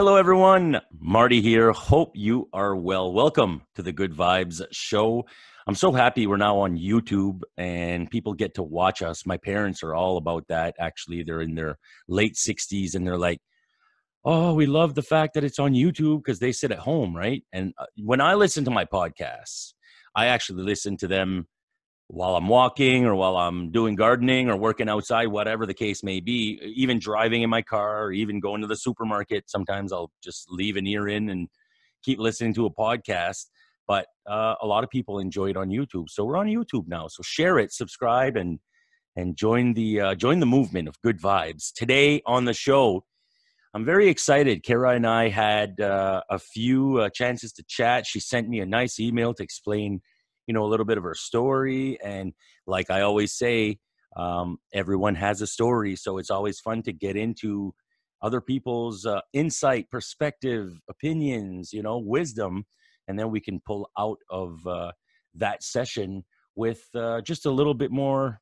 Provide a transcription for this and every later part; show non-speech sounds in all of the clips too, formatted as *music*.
Hello, everyone. Marty here. Hope you are well. Welcome to the Good Vibes Show. I'm so happy we're now on YouTube and people get to watch us. My parents are all about that. Actually, they're in their late 60s and they're like, oh, we love the fact that it's on YouTube because they sit at home, right? And uh, when I listen to my podcasts, I actually listen to them while I'm walking or while I'm doing gardening or working outside, whatever the case may be, even driving in my car or even going to the supermarket. Sometimes I'll just leave an ear in and keep listening to a podcast. But uh, a lot of people enjoy it on YouTube, so we're on YouTube now. So share it, subscribe, and and join the uh, join the movement of good vibes. Today on the show, I'm very excited. Cara and I had uh, a few uh, chances to chat. She sent me a nice email to explain you know a little bit of her story and like i always say um, everyone has a story so it's always fun to get into other people's uh, insight perspective opinions you know wisdom and then we can pull out of uh, that session with uh, just a little bit more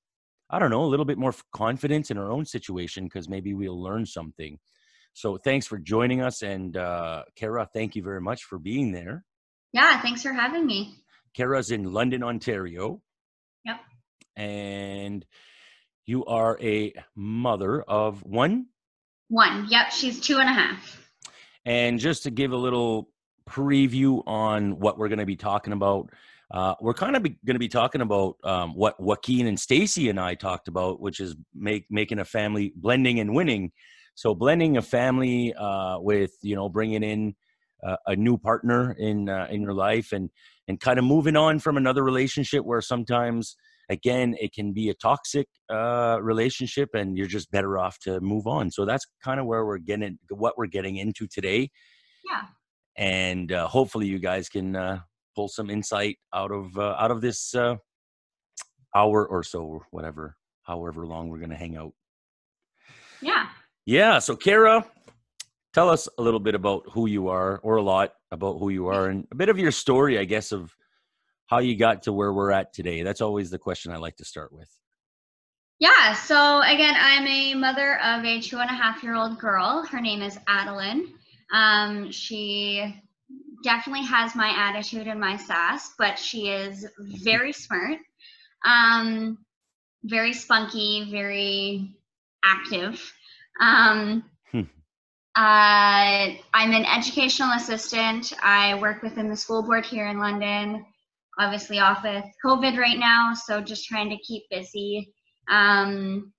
i don't know a little bit more confidence in our own situation because maybe we'll learn something. So thanks for joining us and uh, cara thank you very much for being there. Yeah thanks for having me Cara's in London, Ontario. Yep. And you are a mother of one? One. Yep. She's two and a half. And just to give a little preview on what we're going to be talking about, uh, we're kind of going to be talking about um, what Joaquin and Stacy and I talked about, which is make, making a family blending and winning. So blending a family uh, with you know bringing in uh, a new partner in uh, in your life and and kind of moving on from another relationship where sometimes again it can be a toxic uh, relationship and you're just better off to move on. So that's kind of where we're getting what we're getting into today. Yeah. And uh, hopefully you guys can uh, pull some insight out of uh, out of this uh, hour or so or whatever however long we're going to hang out. Yeah. Yeah so cara tell us a little bit about who you are or a lot about who you are and a bit of your story i guess of how you got to where we're at today. That's always the question i like to start with. Yeah so again i'm a mother of a two and a half year old girl. Her name is adeline. Um, she definitely has my attitude and my sass but she is very smart um, very spunky very active. Um, uh, I'm an educational assistant. I work within the school board here in London, obviously off with COVID right now, so just trying to keep busy. Um,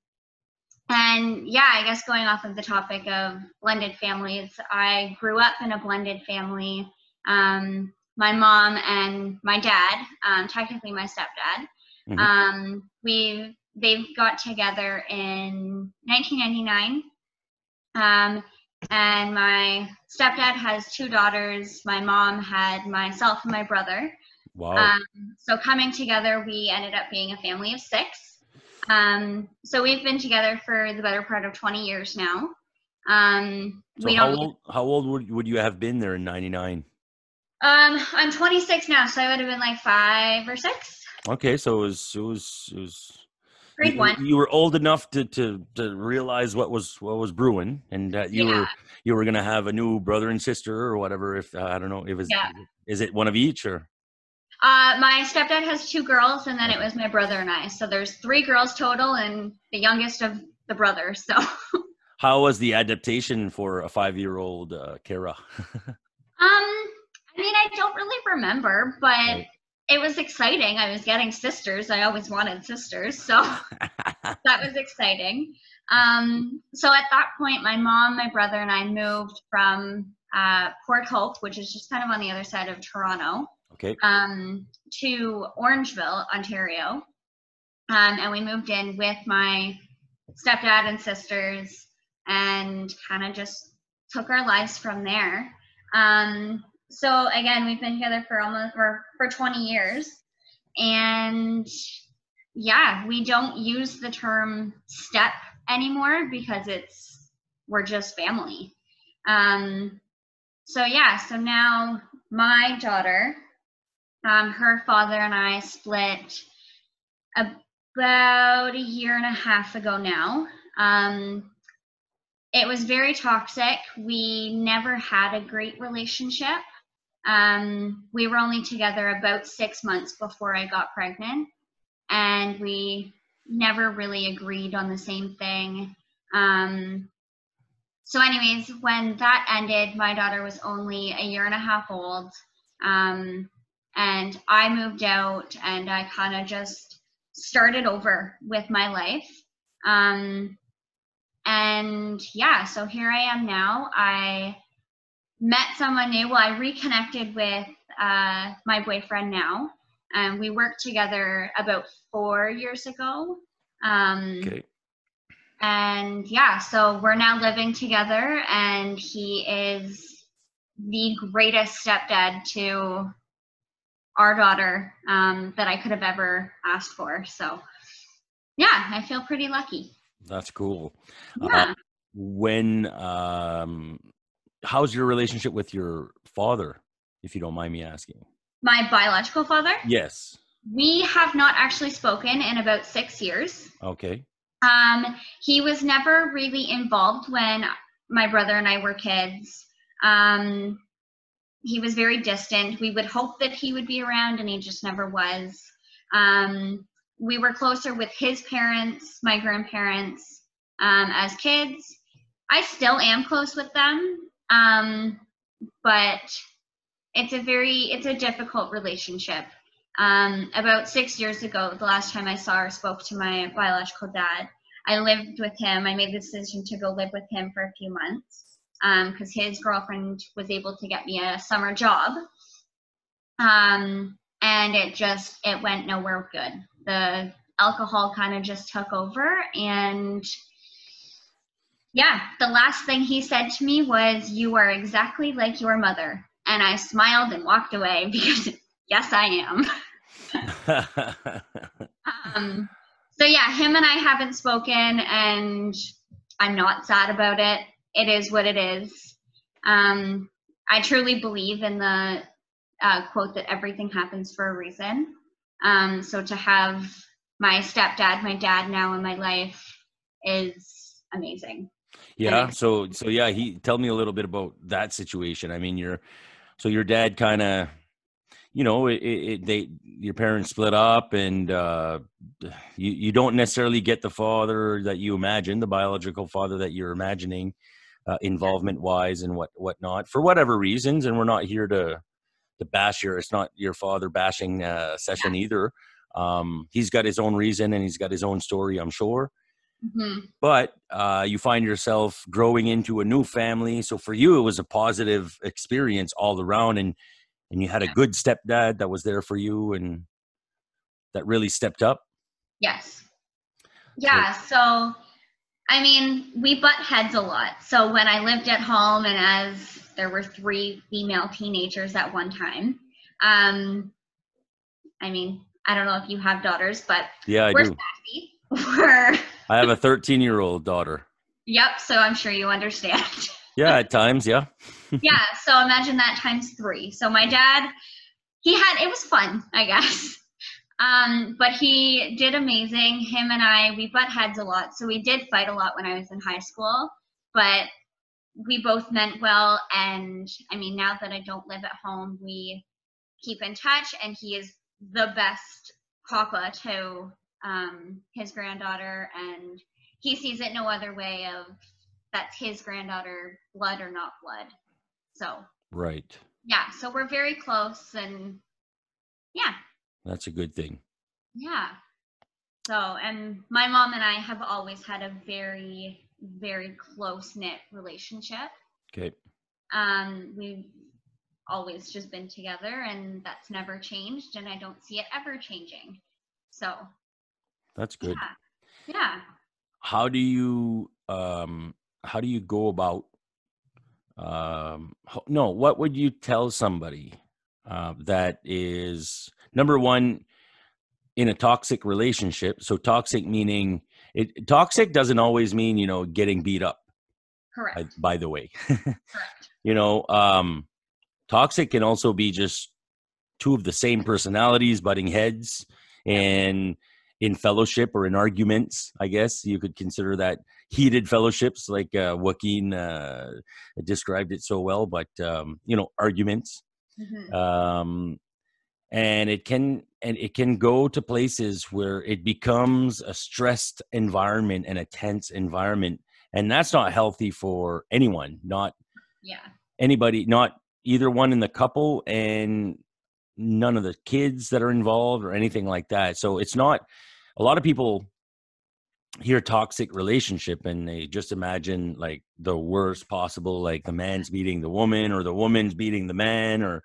and yeah, I guess going off of the topic of blended families, I grew up in a blended family. Um, my mom and my dad, um, technically my stepdad, mm-hmm. um, we they've got together in 1999. And my stepdad has two daughters. My mom had myself and my brother. Wow. Um, so coming together, we ended up being a family of six. Um, so we've been together for the better part of 20 years now. Um, so we how old, how old would, would you have been there in 99? Um, I'm 26 now, so I would have been like five or six. Okay, so it was, it was, it was grade you, one. You were old enough to, to to realize what was what was brewing, and that you yeah. were you were gonna have a new brother and sister or whatever. If uh, I don't know, it was yeah. is it one of each or? Uh, my stepdad has two girls, and then it was my brother and I. So there's three girls total, and the youngest of the brothers. So. How was the adaptation for a five-year-old uh, Cara? *laughs* um, I mean, I don't really remember, but. Right it was exciting. I was getting sisters. I always wanted sisters, so *laughs* that was exciting. Um, so at that point, my mom, my brother, and I moved from uh, Port Hope, which is just kind of on the other side of Toronto, okay, um, to Orangeville, Ontario, um, and we moved in with my stepdad and sisters, and kind of just took our lives from there. Um, so again, we've been together for almost for for 20 years, and yeah, we don't use the term step anymore because it's we're just family. Um, so yeah, so now my daughter, um, her father and I split about a year and a half ago now. Um, it was very toxic. We never had a great relationship. Um, we were only together about six months before I got pregnant, and we never really agreed on the same thing. Um, so, anyways, when that ended, my daughter was only a year and a half old. Um, and I moved out and I kind of just started over with my life. Um, and yeah, so here I am now. I met someone new. Well, I reconnected with uh, my boyfriend now. And we worked together about four years ago. Um, okay. And yeah, so we're now living together, and he is the greatest stepdad to our daughter um, that I could have ever asked for. So, yeah, I feel pretty lucky. That's cool. Yeah. Uh, when, um, how's your relationship with your father, if you don't mind me asking? My biological father? Yes. We have not actually spoken in about six years. Okay. Um, he was never really involved when my brother and I were kids. Um, he was very distant. We would hope that he would be around, and he just never was. Um, we were closer with his parents, my grandparents, um, as kids. I still am close with them, um, but it's a very it's a difficult relationship. Um, about six years ago, the last time I saw or spoke to my biological dad, I lived with him. I made the decision to go live with him for a few months because um, his girlfriend was able to get me a summer job. Um, and it just it went nowhere good. The alcohol kind of just took over and yeah, the last thing he said to me was, You are exactly like your mother. And I smiled and walked away *laughs* because, yes, I am. *laughs* um, so, yeah, him and I haven't spoken, and I'm not sad about it it is what it is. Um, I truly believe in the uh, quote that everything happens for a reason. Um, so to have my stepdad, my dad now in my life is amazing. Yeah. So so yeah, he tell me a little bit about that situation. I mean, your so your dad kind of you know it, it, they your parents split up and uh you you don't necessarily get the father that you imagine the biological father that you're imagining uh, involvement wise and what whatnot for whatever reasons. And we're not here to to bash your. It's not your father bashing uh, session yeah. either. Um, he's got his own reason and he's got his own story, I'm sure. Mm-hmm. But uh, you find yourself growing into a new family. So for you, it was a positive experience all around, and and you had a good stepdad that was there for you and that really stepped up. Yes. Yeah. So I mean, we butt heads a lot. So when I lived at home and as there were three female teenagers at one time, um, I mean, I don't know if you have daughters, but yeah, I we're do. sassy. *laughs* We're I have a 13 year old daughter. Yep. So I'm sure you understand. *laughs* Yeah, at times, yeah. *laughs* yeah. So imagine that times three. So my dad, he had, it was fun, I guess. *laughs* Um, but he did amazing. Him and I, we butt heads a lot. So we did fight a lot when I was in high school, but we both meant well. And I mean, now that I don't live at home, we keep in touch. And he is the best papa to um, his granddaughter. And he sees it no other way of that's his granddaughter, blood or not blood. So, right. Yeah. So we're very close. And yeah. That's a good thing. Yeah. So, and my mom and I have always had a very, very close knit relationship. Okay. Um, we've always just been together, and that's never changed, and I don't see it ever changing. So. That's good. Yeah. yeah. How do you um how do you go about um no what would you tell somebody uh, that is number one in a toxic relationship. So toxic meaning it toxic doesn't always mean you know getting beat up. Correct. By, by the way, *laughs* correct. You know, um, toxic can also be just two of the same personalities butting heads, and in fellowship or in arguments. I guess you could consider that heated fellowships, like uh, Joaquin uh, described it so well. But um, you know, arguments, mm-hmm. um, and it can and it can go to places where it becomes a stressed environment and a tense environment, and that's not healthy for anyone. Not yeah anybody, not either one in the couple, and none of the kids that are involved or anything like that. So it's not a lot of people hear toxic relationship and they just imagine like the worst possible like the man's beating the woman or the woman's beating the man or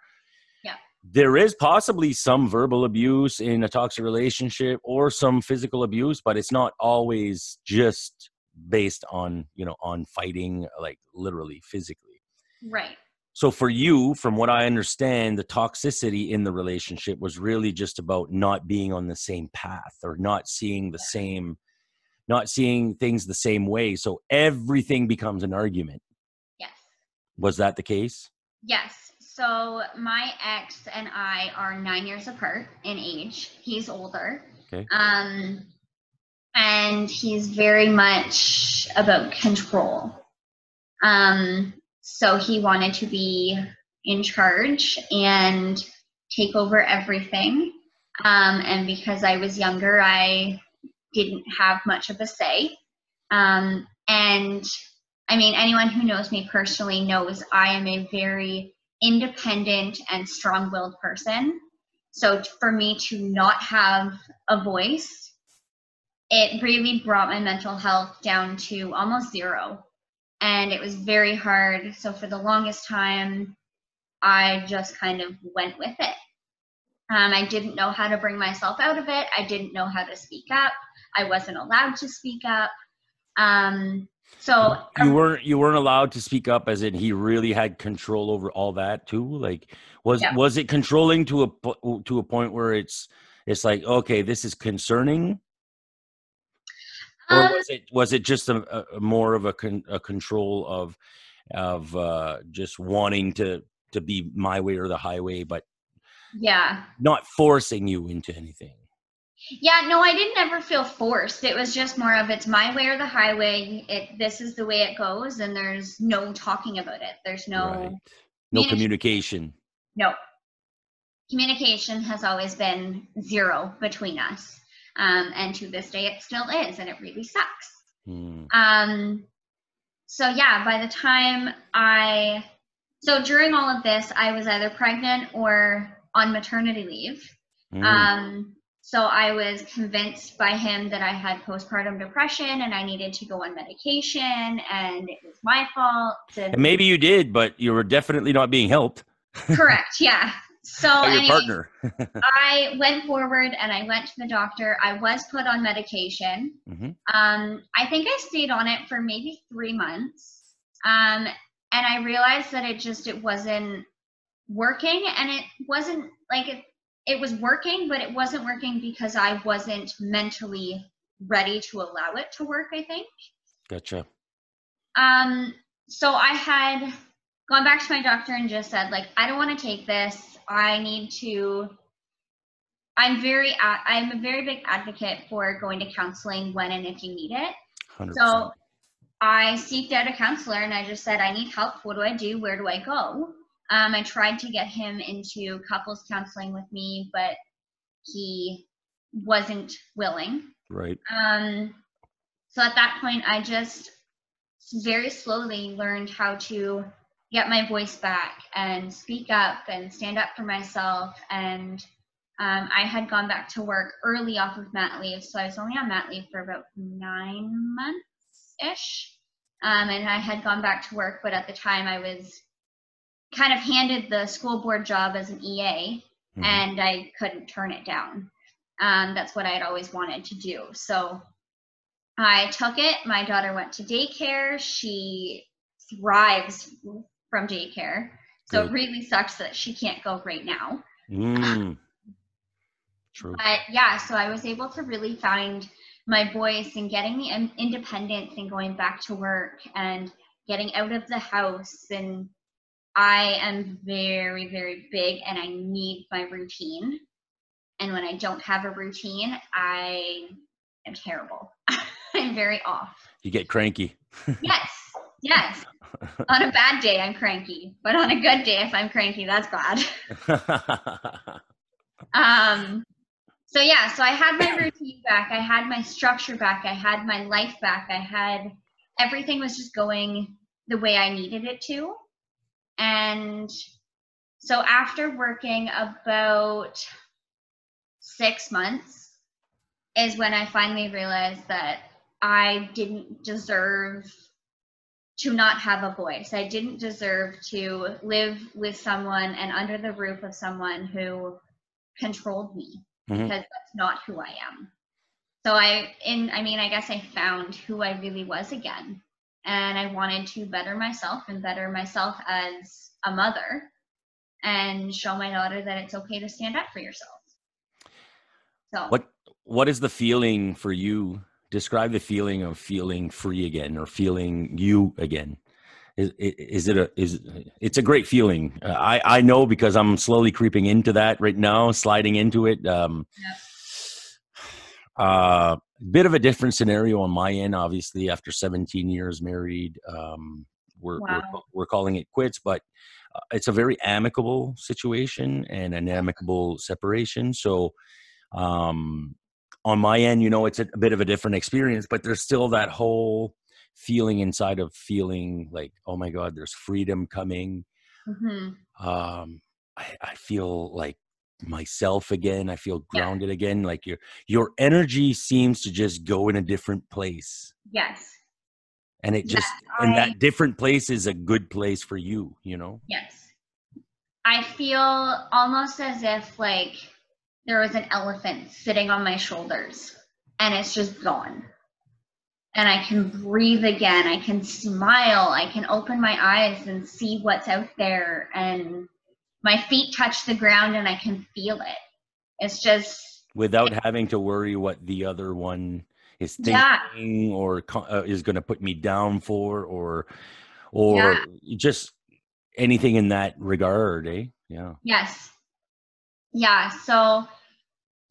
yeah. there is possibly some verbal abuse in a toxic relationship or some physical abuse but it's not always just based on you know on fighting like literally physically. Right so for you, from what I understand, the toxicity in the relationship was really just about not being on the same path or not seeing the same not seeing things the same way. So everything becomes an argument. Yes. Was that the case? Yes. So my ex and I are 9 years apart in age. He's older. Okay. Um and he's very much about control. Um so he wanted to be in charge and take over everything. Um, and because I was younger, I didn't have much of a say. Um, and I mean, anyone who knows me personally knows I am a very independent and strong willed person. So for me to not have a voice, it really brought my mental health down to almost zero and it was very hard. So for the longest time, I just kind of went with it. Um, I didn't know how to bring myself out of it. I didn't know how to speak up. I wasn't allowed to speak up. Um, so you weren't you weren't allowed to speak up, as in he really had control over all that too. Like was yeah. was it controlling to a to a point where it's it's like okay, this is concerning, or um, was it was it just a, a more of a, con, a control of of uh, just wanting to to be my way or the highway, but yeah, not forcing you into anything. Yeah, no, I didn't ever feel forced. It was just more of it's my way or the highway. It this is the way it goes, and there's no talking about it. There's no right. no communication. No, communication has always been zero between us. Um, and to this day, it still is, and it really sucks. Mm. Um, so, yeah, by the time I, so during all of this, I was either pregnant or on maternity leave. Mm. Um, so I was convinced by him that I had postpartum depression and I needed to go on medication and it was my fault. And maybe you did, but you were definitely not being helped. *laughs* Correct. Yeah. So your partner. *laughs* I went forward and I went to the doctor. I was put on medication. Mm-hmm. Um, I think I stayed on it for maybe three months. Um, and I realized that it just it wasn't working and it wasn't like it it was working, but it wasn't working because I wasn't mentally ready to allow it to work, I think. Gotcha. Um, so I had gone back to my doctor and just said, like, I don't want to take this. I need to I'm very I'm a very big advocate for going to counseling when and if you need it. 100%. So I seeked out a counselor and I just said, I need help. What do I do? Where do I go? Um, I tried to get him into couples counseling with me, but he wasn't willing. Right. Um, so at that point, I just very slowly learned how to get my voice back and speak up and stand up for myself. And um, I had gone back to work early off of mat leave, so I was only on mat leave for about nine months ish. Um, and I had gone back to work, but at the time I was kind of handed the school board job as an EA, mm-hmm. and I couldn't turn it down. Um, that's what I had always wanted to do. So I took it. My daughter went to daycare. She thrives from daycare. So Good. it really sucks that she can't go right now. Mm. *sighs* True. But yeah, so I was able to really find my voice and getting the independence and going back to work and getting out of the house. And I am very, very big and I need my routine. And when I don't have a routine, I am terrible. *laughs* I'm very off. You get cranky. *laughs* yes, yes. on a bad day, I'm cranky, but on a good day, if I'm cranky, that's bad. *laughs* um, so yeah, so I had my routine back. I had my structure back. I had my life back. I had everything was just going the way I needed it to. And so after working about six months is when I finally realized that I didn't deserve to not have a voice. I didn't deserve to live with someone and under the roof of someone who controlled me mm-hmm. because that's not who I am. So I in I mean I guess I found who I really was again and I wanted to better myself and better myself as a mother and show my daughter that it's okay to stand up for yourself. So what what is the feeling for you describe the feeling of feeling free again or feeling you again. Is, is it a is it's a great feeling. Uh, i i know because i'm slowly creeping into that right now sliding into it. Um uh bit of a different scenario on my end obviously after 17 years married. Um we're wow. we're, we're calling it quits but uh, it's a very amicable situation and an amicable separation. So um on my end, you know, it's a, a bit of a different experience, but there's still that whole feeling inside of feeling like, oh my God, there's freedom coming. Mm-hmm. Um, I, I feel like myself again. I feel grounded yeah. again. Like your your energy seems to just go in a different place. Yes. And it just yeah, and that different place is a good place for you, you know? Yes. I feel almost as if like there was an elephant sitting on my shoulders and it's just gone. And I can breathe again. I can smile. I can open my eyes and see what's out there. And my feet touch the ground and I can feel it. It's just. Without having to worry what the other one is thinking yeah. or uh, is going to put me down for or or yeah. just anything in that regard eh yeah yes yeah so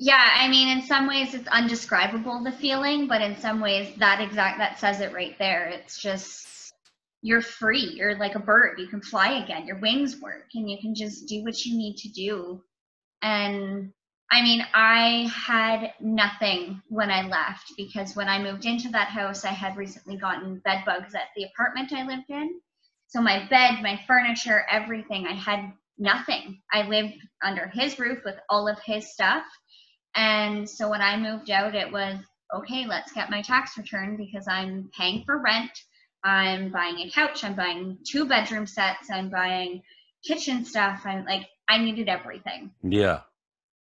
yeah i mean in some ways it's undescribable the feeling but in some ways that exact that says it right there. It's just you're free. You're like a bird. You can fly again. Your wings work and you can just do what you need to do. And i mean i had nothing when i left because when i moved into that house i had recently gotten bed bugs at the apartment i lived in. So my bed my furniture everything i had nothing. I lived under his roof with all of his stuff. And so when I moved out, it was okay, let's get my tax return because I'm paying for rent. I'm buying a couch. I'm buying two bedroom sets. I'm buying kitchen stuff. I'm like, I needed everything. Yeah.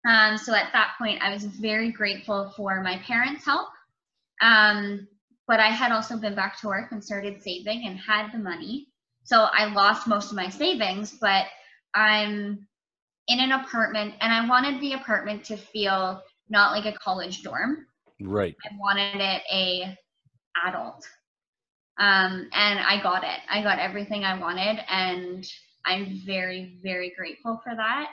Um, so at that point, I was very grateful for my parents' help. Um, but I had also been back to work and started saving and had the money. So I lost most of my savings, but I'm in an apartment and I wanted the apartment to feel not like a college dorm. Right. I wanted it a adult. Um, and I got it. I got everything I wanted and I'm very, very grateful for that.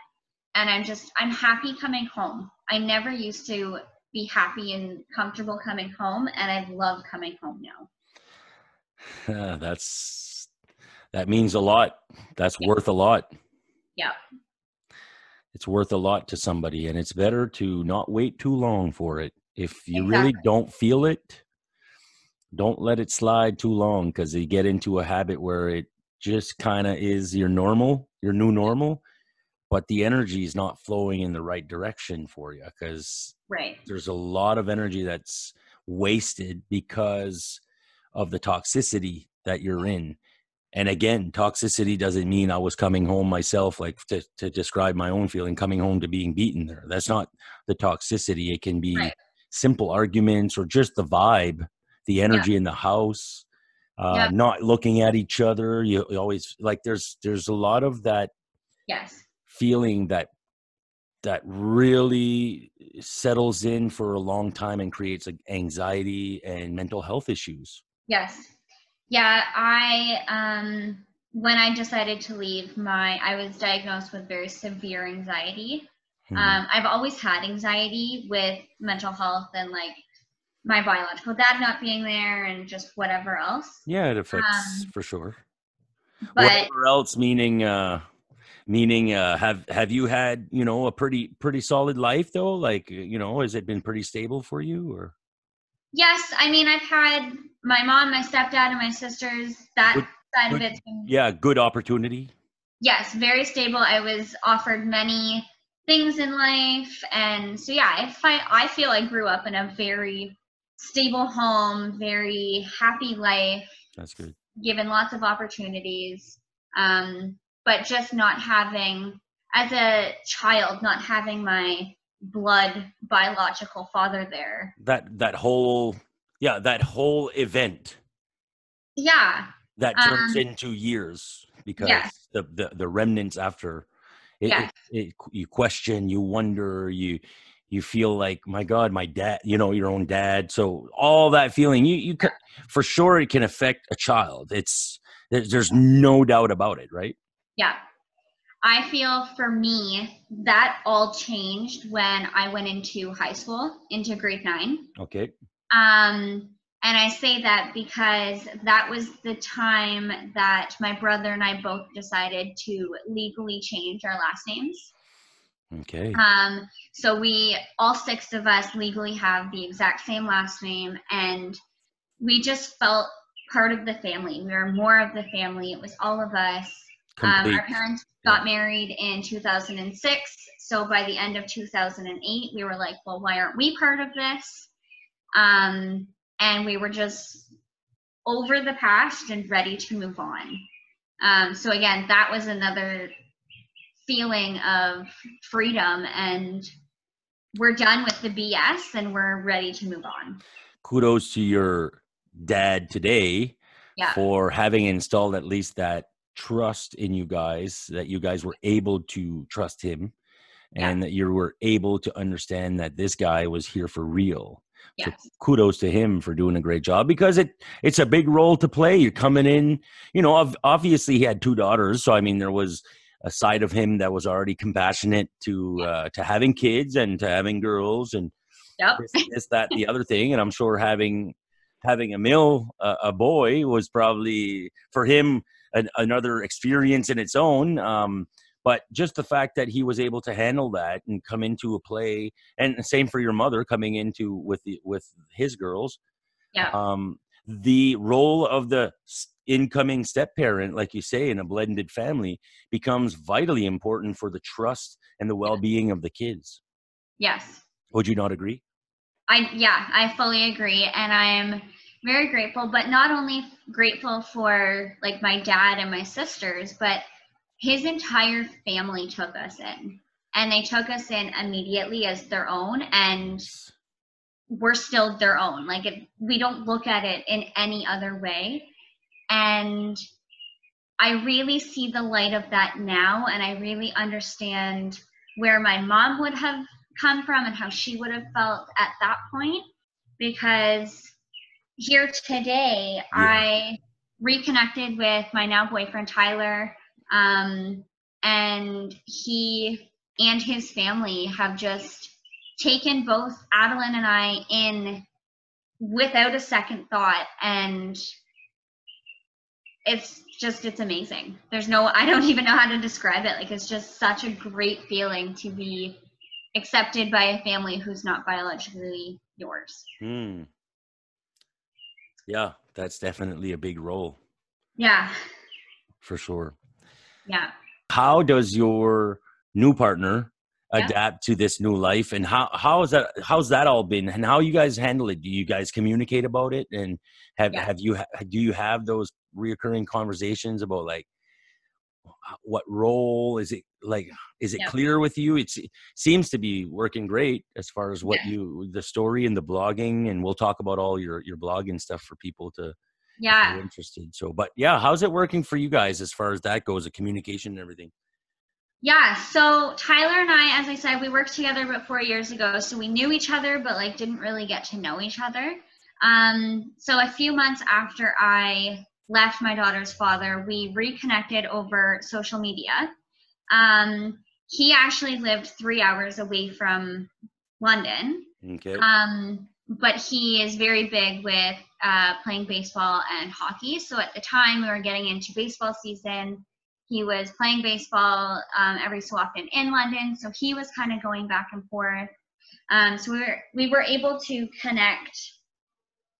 And I'm just I'm happy coming home. I never used to be happy and comfortable coming home and I love coming home now. *laughs* That's that means a lot. That's yeah. worth a lot. Yeah. It's worth a lot to somebody, and it's better to not wait too long for it. If you exactly. really don't feel it, don't let it slide too long because you get into a habit where it just kind of is your normal, your new normal, but the energy is not flowing in the right direction for you because right. there's a lot of energy that's wasted because of the toxicity that you're in and again toxicity doesn't mean i was coming home myself like to, to describe my own feeling coming home to being beaten there that's not the toxicity it can be right. simple arguments or just the vibe the energy yeah. in the house uh, yeah. not looking at each other you, you always like there's there's a lot of that yes feeling that that really settles in for a long time and creates anxiety and mental health issues yes yeah, I um when I decided to leave, my I was diagnosed with very severe anxiety. Mhm. Um, I've always had anxiety with mental health and like my biological dad not being there and just whatever else. yeah, it affects um, for sure. But Whatever else, meaning, uh, meaning, uh, have have you had you know a pretty pretty solid life though? Like you know, has it been pretty stable for you or? Yes, I mean, I've had my mom, my stepdad, and my sisters. That Good- side good- of it's Yeah, good opportunity. yes, very stable. I was offered many things in life, and so yeah, I I feel I grew up in a very stable home, very happy life, That's good. given lots of opportunities, um, but just not having, as a child, not having my blood biological father there. That that whole yeah that whole event Yeah, that turns Um, into years because yes. the, the the remnants after it, Yes. it, it you question you wonder you you feel like my god my dad you know your own dad so all that feeling you you can, for sure it can affect a child it's there's, there's no doubt about it right Yeah. I feel for me, that all changed when I went into high school, into grade nine. okay Um, and I say that because that was the time that my brother and I both decided to legally change our last names. okay Um, so we, all six of us, legally have the exact same last name, and we just felt part of the family. We were more of the family. It was all of us. Um, our parents got married in 2006. So by the end of 2008, we were like, well, why aren't we part of this? Um, and we were just over the past and ready to move on. Um, so again, that was another feeling of freedom and we're done with the BS and we're ready to move on. kudos to your dad today Yeah. for having installed at least that trust in you guys that you guys were able to trust him and that you were able to understand that this guy was here for real. So kudos to him for doing a great job because it it's a big role to play. You're coming in you know obviously he had two daughters so i mean there was a side of him that was already compassionate to uh, to having kids and to having girls and Yep. this, this, that, the other thing, and I'm sure having having a mill, uh, a boy, was probably for him an, another experience in its own. Um, but just the fact that he was able to handle that and come into a play, and same for your mother coming into with the with his girls. Yeah. Um, the role of the incoming step parent, like you say, in a blended family, becomes vitally important for the trust and the well being of the kids. Yes. Would you not agree? I yeah, I fully agree and I'm very grateful, but not only grateful for like my dad and my sisters, but his entire family took us in. And they took us in immediately as their own and we're still their own. Like it, we don't look at it in any other way. And I really see the light of that now and I really understand where my mom would have come from and how she would have felt at that point because here today i reconnected with my now boyfriend tyler um, and he and his family have just taken both adeline and i in without a second thought and it's just it's amazing there's no i don't *laughs* even know how to describe it like it's just such a great feeling to be accepted by a family who's not biologically yours. Hmm. Yeah, that's definitely a big role Yeah, for sure. yeah. How does your new partner Yeah. adapt to this new life, and how how is that? How's that all been, and how you guys handle it? Do you guys communicate about it, and have Yeah. have you do you have those reoccurring conversations about like what role is it like is it Yeah. clear with you it's, it seems to be working great as far as what Yeah. you the story and the blogging and we'll talk about all your your blogging stuff for people to Yeah. interested so but yeah how's it working for you guys as far as that goes the communication and everything Yeah, so Tyler and I, as I said, we worked together about four years ago, so we knew each other, but like didn't really get to know each other. Um, so a few months after I left my daughter's father, we reconnected over social media. Um, he actually lived three hours away from London. Okay. Um, but he is very big with uh, playing baseball and hockey. So at the time we were getting into baseball season, he was playing baseball um, every so often in London. So he was kind of going back and forth. Um, so we were we were able to connect.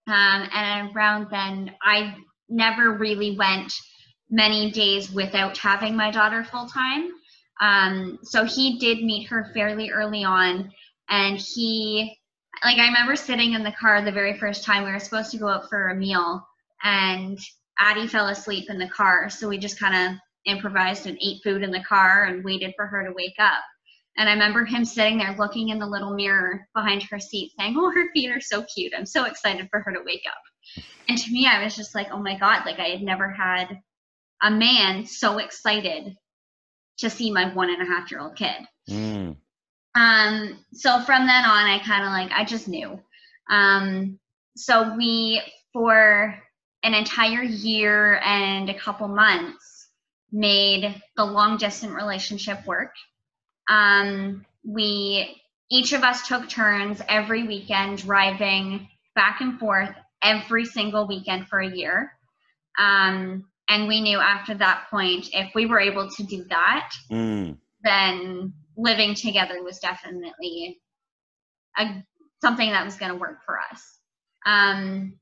Um, and around then, I never really went many days without having my daughter full time. Um, so he did meet her fairly early on, and he like I remember sitting in the car the very first time we were supposed to go out for a meal, and Addie fell asleep in the car, so we just kind of improvised and ate food in the car and waited for her to wake up. And I remember him sitting there looking in the little mirror behind her seat saying, Oh, her feet are so cute. I'm so excited for her to wake up. And to me, I was just like, Oh my God, like I had never had a man so excited to see my one and a half year old kid. Mm. Um, so from then on, I kind of like, I just knew. Um, so we, for an entire year and a couple months, made the long distance relationship work. Um, we, each of us took turns every weekend driving back and forth every single weekend for a year. Um, and we knew after that point, if we were able to do that, Mm. then living together was definitely a, something that was going to work for us. Um,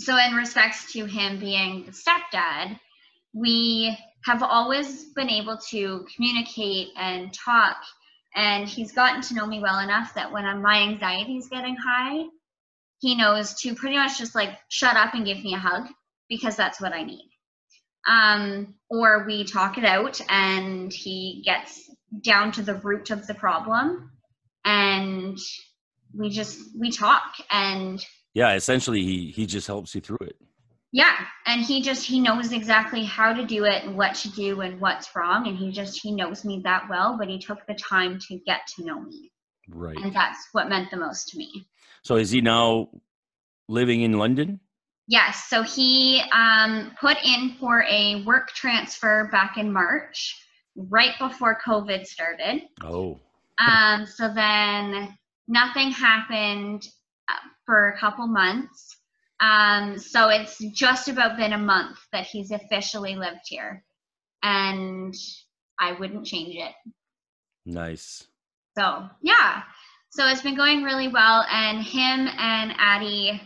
so, in respects to him being the stepdad, we have always been able to communicate and talk. And he's gotten to know me well enough that when my anxiety is getting high, he knows to pretty much just like shut up and give me a hug because that's what I need. Um, or we talk it out and he gets down to the root of the problem and we just we talk and Yeah, essentially he he just helps you through it. yeah and he just he knows exactly how to do it and what to do and what's wrong and he just he knows me that well but he took the time to get to know me Right. and that's what meant the most to me So is he now living in London? yes so he um, put in for a work transfer back in march right before covid started Oh. um, so then nothing happened uh, for a couple months. Um, so it's just about been a month that he's officially lived here. And I wouldn't change it. Nice. So yeah. So it's been going really well. And him and Addie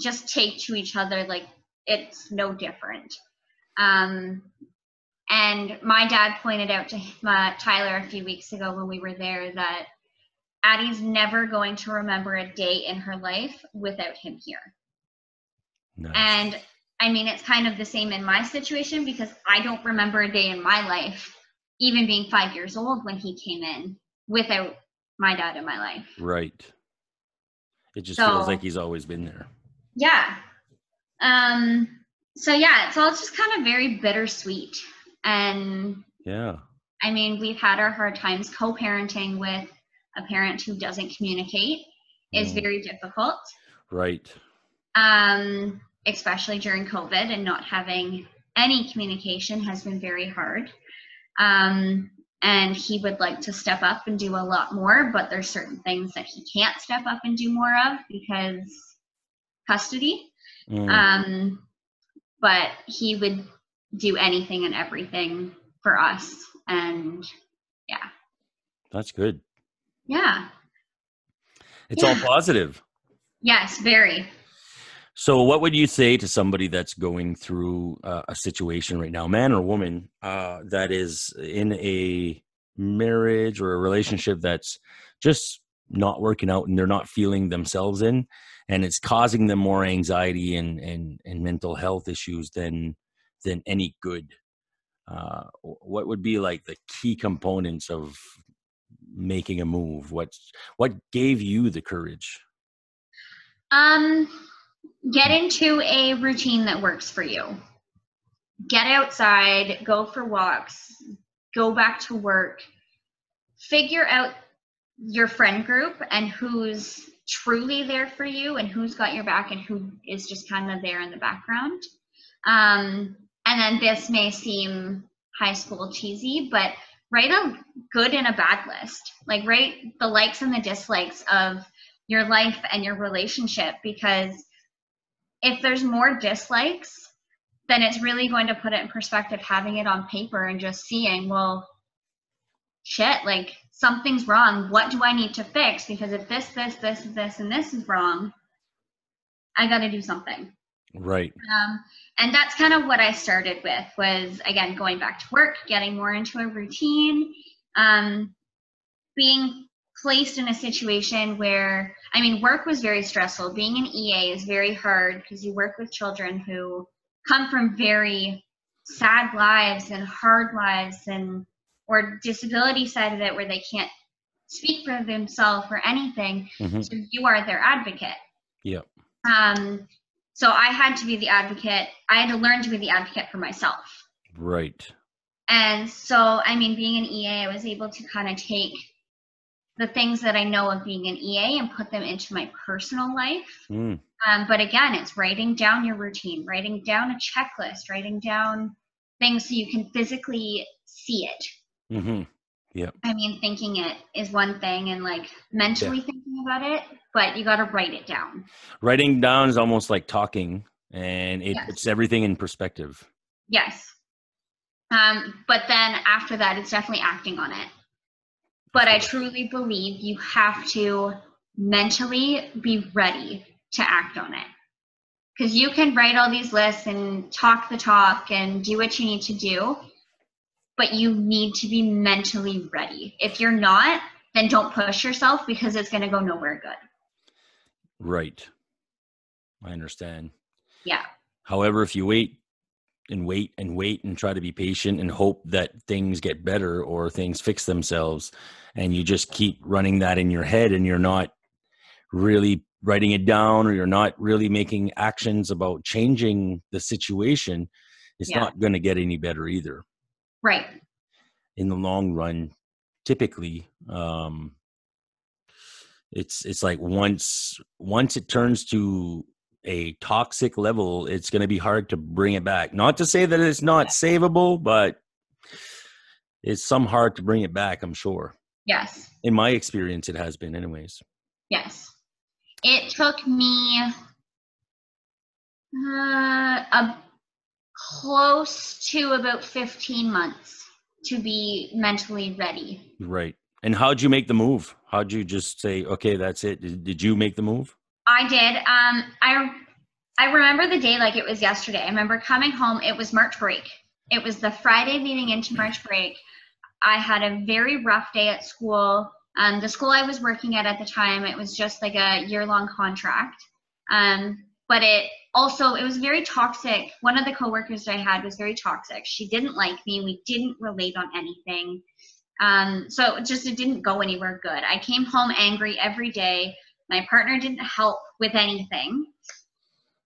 just take to each other like it's no different. Um, and my dad pointed out to uh, Tyler a few weeks ago when we were there that Addie's never going to remember a day in her life without him here. Nice. And I mean, it's kind of the same in my situation because I don't remember a day in my life, even being five years old when he came in, without my dad in my life. right. It just feels like he's always been there. Yeah. Um, so yeah, it's all just kind of very bittersweet. And Yeah. I mean, we've had our hard times co-parenting with a parent who doesn't communicate is Mm. very difficult. Right. Um, especially during COVID and not having any communication has been very hard. Um, and he would like to step up and do a lot more, but there's certain things that he can't step up and do more of because custody. Mm. Um, but he would do anything and everything for us. And yeah. That's good. yeah, It's all positive. yes, very. So, what would you say to somebody that's going through uh, a situation right now, man or woman, uh, that is in a marriage or a relationship that's just not working out and they're not feeling themselves in, and it's causing them more anxiety and and, and mental health issues than than any good? Uh, what would be like the key components of making a move? What what gave you the courage? Um, get into a routine that works for you. Get outside, go for walks, go back to work. Figure out your friend group and who's truly there for you and who's got your back and who is just kind of there in the background. Um, and then this may seem high school cheesy, but write a good and a bad list. Like write the likes and the dislikes of your life and your relationship because if there's more dislikes, then it's really going to put it in perspective having it on paper and just seeing, well, shit, like something's wrong. What do I need to fix? Because if this, this, this, this, and this is wrong, I got to do something. Right. Um, and that's kind of what I started with was again going back to work, getting more into a routine, um, being placed in a situation where I mean work was very stressful. Being an EA is very hard because you work with children who come from very sad lives and hard lives and or disability side of it where they can't speak for themselves or anything. Mm-hmm. So you are their advocate. Yep. Um, so I had to be the advocate. I had to learn to be the advocate for myself. Right. And so, I mean, being an EA, I was able to kind of take the things that I know of being an EA and put them into my personal life. Mm. Um, but again, it's writing down your routine, writing down a checklist, writing down things so you can physically see it. Mm-hmm. Yeah. I mean, thinking it is one thing and like mentally yeah. thinking about it, but you got to write it down. Writing down is almost like talking and it yes. puts everything in perspective. Yes. Um, but then after that, it's definitely acting on it. But I truly believe you have to mentally be ready to act on it. Because you can write all these lists and talk the talk and do what you need to do but you need to be mentally ready. If you're not, then don't push yourself because it's going to go nowhere good. Right. I understand. Yeah. However, if you wait and wait and wait and try to be patient and hope that things get better or things fix themselves, and you just keep running that in your head and you're not really writing it down or you're not really making actions about changing the situation, it's yeah. not going to get any better either. Right. In the long run, typically, um, it's it's like once once it turns to a toxic level, it's going to be hard to bring it back. Not to say that it's not savable, but it's some hard to bring it back. I'm sure. Yes. In my experience, it has been, anyways. Yes. It took me uh, a close to about 15 months to be mentally ready. Right. And how'd you make the move? How'd you just say, okay, that's it? Did, did you make the move? I did. Um, I I remember the day like it was yesterday. I remember coming home. It was March break. It was the Friday leading into March break. I had a very rough day at school. Um, the school I was working at at the time, it was just like a year long contract. Um, but it also it was very toxic one of the coworkers i had was very toxic she didn't like me we didn't relate on anything um, so it just it didn't go anywhere good i came home angry every day my partner didn't help with anything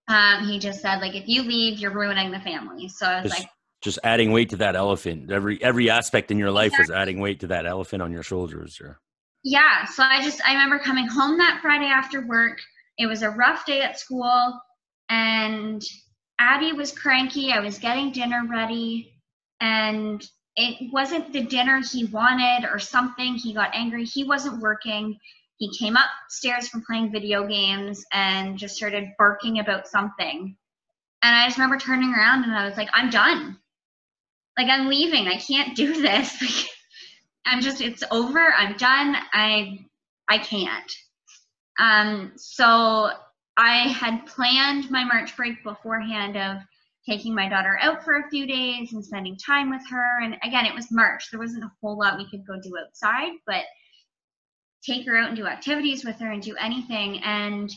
um, he just said like if you leave you're ruining the family so i was just, like just adding weight to that elephant every every aspect in your life exactly. was adding weight to that elephant on your shoulders or yeah so i just i remember coming home that friday after work it was a rough day at school, and Addie was cranky. I was getting dinner ready, and it wasn't the dinner he wanted or something. He got angry. He wasn't working. He came upstairs from playing video games and just started barking about something. And I just remember turning around and I was like, I'm done. Like, I'm leaving. I can't do *laughs* this. *laughs* I'm just, it's over. I'm done. I, I can't. Um, so I had planned my March break beforehand of taking my daughter out for a few days and spending time with her. And again, it was March. There wasn't a whole lot we could go do outside, but take her out and do activities with her and do anything. And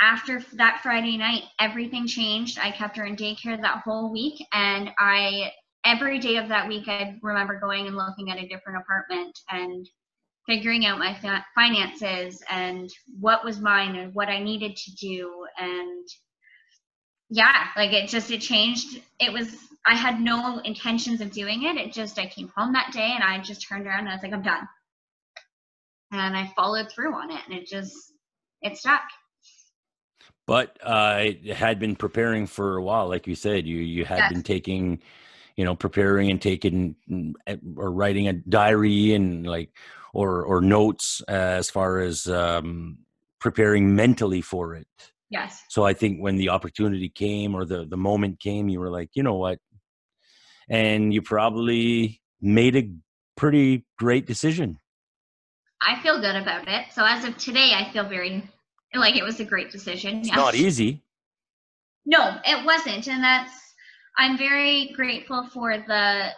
after that Friday night, everything changed. I kept her in daycare that whole week. And I, every day of that week, I remember going and looking at a different apartment and figuring out my finances and what was mine and what I needed to do and yeah like it just it changed it was I had no intentions of doing it it just I came home that day and I just turned around and I was like I'm done and I followed through on it and it just it stuck but uh, I had been preparing for a while like you said you you had yes. been taking you know preparing and taking mm, or writing a diary and like or or notes as far as um, preparing mentally for it. Yes. So I think when the opportunity came or the the moment came, you were like, you know what, and you probably made a pretty great decision. I feel good about it. So as of today, I feel very like it was a great decision. It's yes. not easy. No, it wasn't, and that's I'm very grateful for the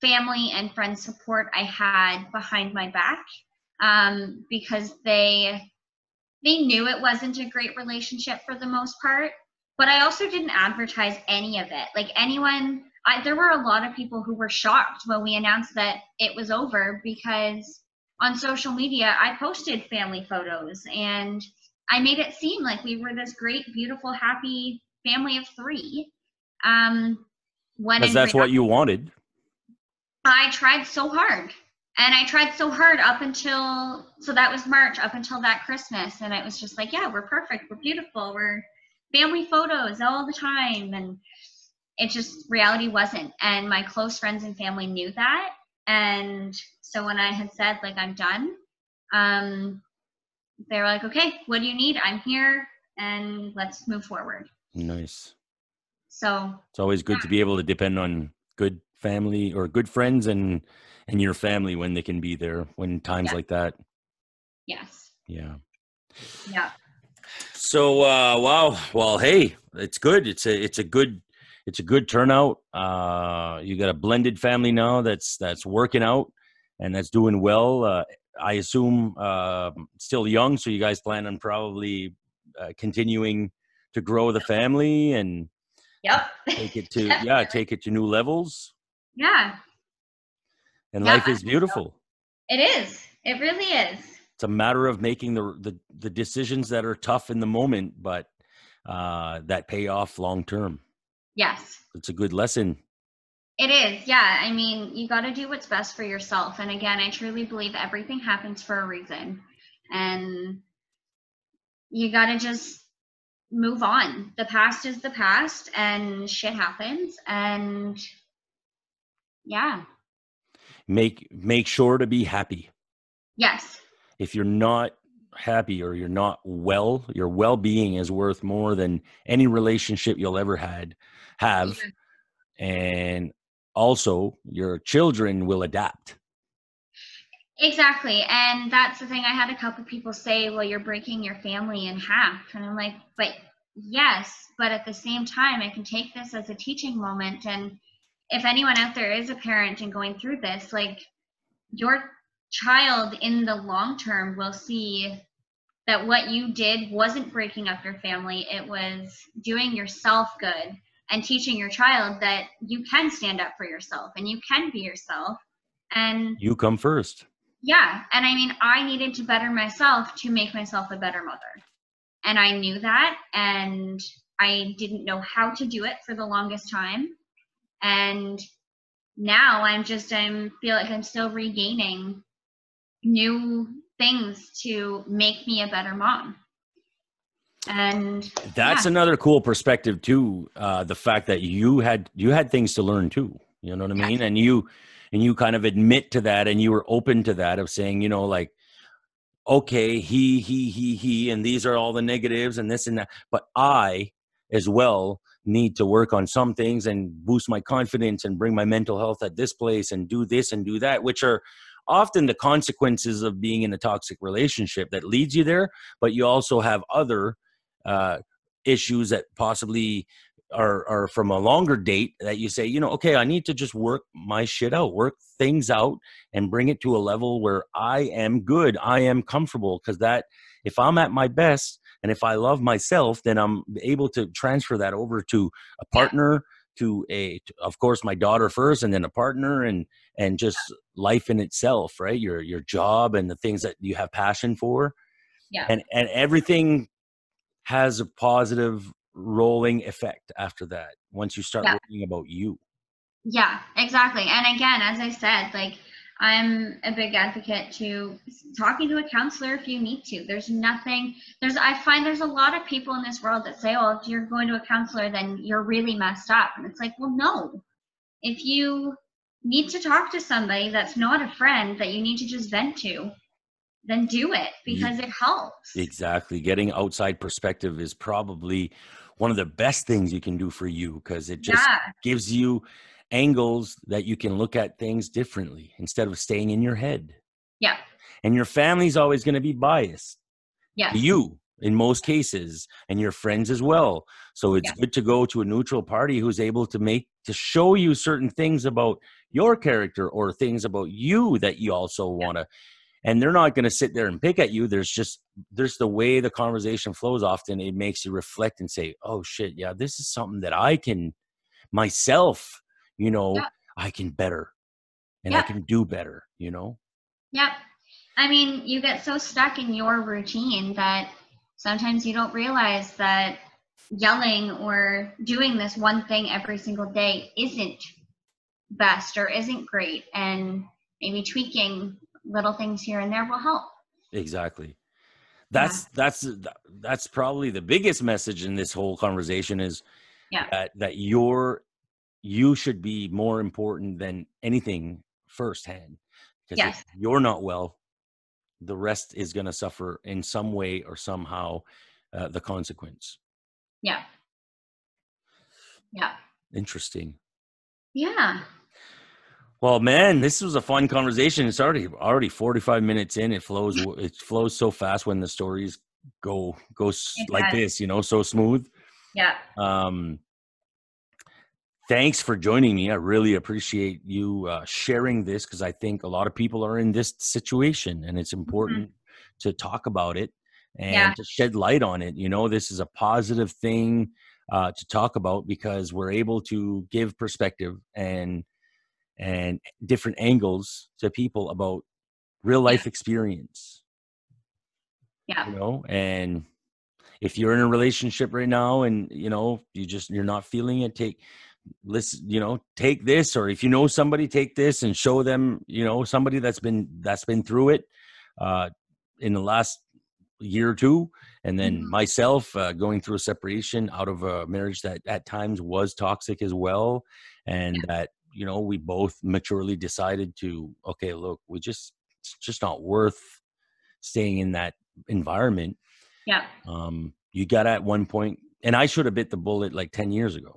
family and friend support I had behind my back um, because they they knew it wasn't a great relationship for the most part. But I also didn't advertise any of it. Like anyone, I, there were a lot of people who were shocked when we announced that it was over because on social media I posted family photos and I made it seem like we were this great, beautiful, happy family of three. Um, when because that's what you wanted. I tried so hard. And I tried so hard up until, so that was March, up until that Christmas. And it was just like, yeah, we're perfect. We're beautiful. We're family photos all the time. And it just, reality wasn't. And my close friends and family knew that. And so when I had said, like, I'm done, um, they were like, okay, what do you need? I'm here and let's move forward. Nice. So it's always good yeah. to be able to depend on good family or good friends and and your family when they can be there when times yeah. like that. Yes. Yeah. Yeah. So uh wow, well hey, it's good. It's a it's a good it's a good turnout. Uh you got a blended family now that's that's working out and that's doing well. Uh I assume uh still young, so you guys plan on probably uh, continuing to grow the family and Yep. Take it to *laughs* yeah, take it to new levels. Yeah. And yeah, life is beautiful. It is. It really is. It's a matter of making the the, the decisions that are tough in the moment, but uh, that pay off long term. Yes. It's a good lesson. It is. Yeah. I mean, you got to do what's best for yourself. And again, I truly believe everything happens for a reason. And you got to just move on. The past is the past and shit happens and yeah. Make make sure to be happy. Yes. If you're not happy or you're not well, your well-being is worth more than any relationship you'll ever had have. And also your children will adapt. Exactly. And that's the thing. I had a couple people say, well, you're breaking your family in half. And I'm like, but yes, but at the same time, I can take this as a teaching moment. And if anyone out there is a parent and going through this, like your child in the long term will see that what you did wasn't breaking up your family, it was doing yourself good and teaching your child that you can stand up for yourself and you can be yourself. And you come first. Yeah and i mean i needed to better myself to make myself a better mother. And i knew that and i didn't know how to do it for the longest time. And now i'm just i'm feel like i'm still regaining new things to make me a better mom and that's yeah. another cool perspective too uh the fact that you had you had things to learn too you know what i mean and you and you kind of admit to that and you were open to that of saying you know like okay he he he he and these are all the negatives and this and that but i as well need to work on some things and boost my confidence and bring my mental health at this place and do this and do that which are often the consequences of being in a toxic relationship that leads you there but you also have other uh, issues that possibly are are from a longer date that you say, you know, okay, I need to just work my shit out, work things out and bring it to a level where I am good, I am comfortable because that if I'm at my best and if I love myself, then I'm able to transfer that over to a partner, to a to, of course my daughter first and then a partner and and just life in itself, right? Your your job and the things that you have passion for. Yeah. And and everything has a positive rolling effect after that once you start yeah. worrying about you yeah exactly and again as i said like i'm a big advocate to talking to a counselor if you need to there's nothing there's i find there's a lot of people in this world that say oh if you're going to a counselor then you're really messed up and it's like well no if you need to talk to somebody that's not a friend that you need to just vent to, then do it because it helps. Exactly. Getting outside perspective is probably one of the best things you can do for you because it just Yeah. gives you angles that you can look at things differently instead of staying in your head. Yeah. And your family's always going to be biased Yes. to you in most cases and your friends as well. So it's Yeah. good to go to a neutral party who's able to make to show you certain things about your character or things about you that you also want to and they're not going to sit there and pick at you there's just there's the way the conversation flows often it makes you reflect and say oh shit yeah this is something that i can myself you know Yeah. i can better and i can do better you know Yep. I mean, you get so stuck in your routine that sometimes you don't realize that yelling or doing this one thing every single day isn't best or isn't great. And maybe tweaking little things here and there will help. exactly that's that's that's probably the biggest message in this whole conversation is Yeah. that that you're you should be more important than anything firsthand because Yes. if you're not well the rest is going to suffer in some way or somehow uh, the consequence Yeah. Yeah. interesting Yeah. Well man this was a fun conversation. It's already already 45 minutes in. It flows it flows so fast when the stories go go like this you know so smooth. Yeah. um thanks for joining me. I really appreciate you uh, sharing this because i think a lot of people are in this situation and it's important to talk about it and Yeah. to shed light on it you know? This is a positive thing uh, to talk about because we're able to give perspective and and different angles to people about real life experience Yeah. you know and if you're in a relationship right now and you know you just you're not feeling it take listen you know take this or if you know somebody take this and show them you know somebody that's been that's been through it uh in the last year or two and then Mhm. myself uh, going through a separation out of a marriage that at times was toxic as well and that you know we both maturely decided to okay look we just it's just not worth staying in that environment Yeah. um you got at one point and i should have bit the bullet like 10 years ago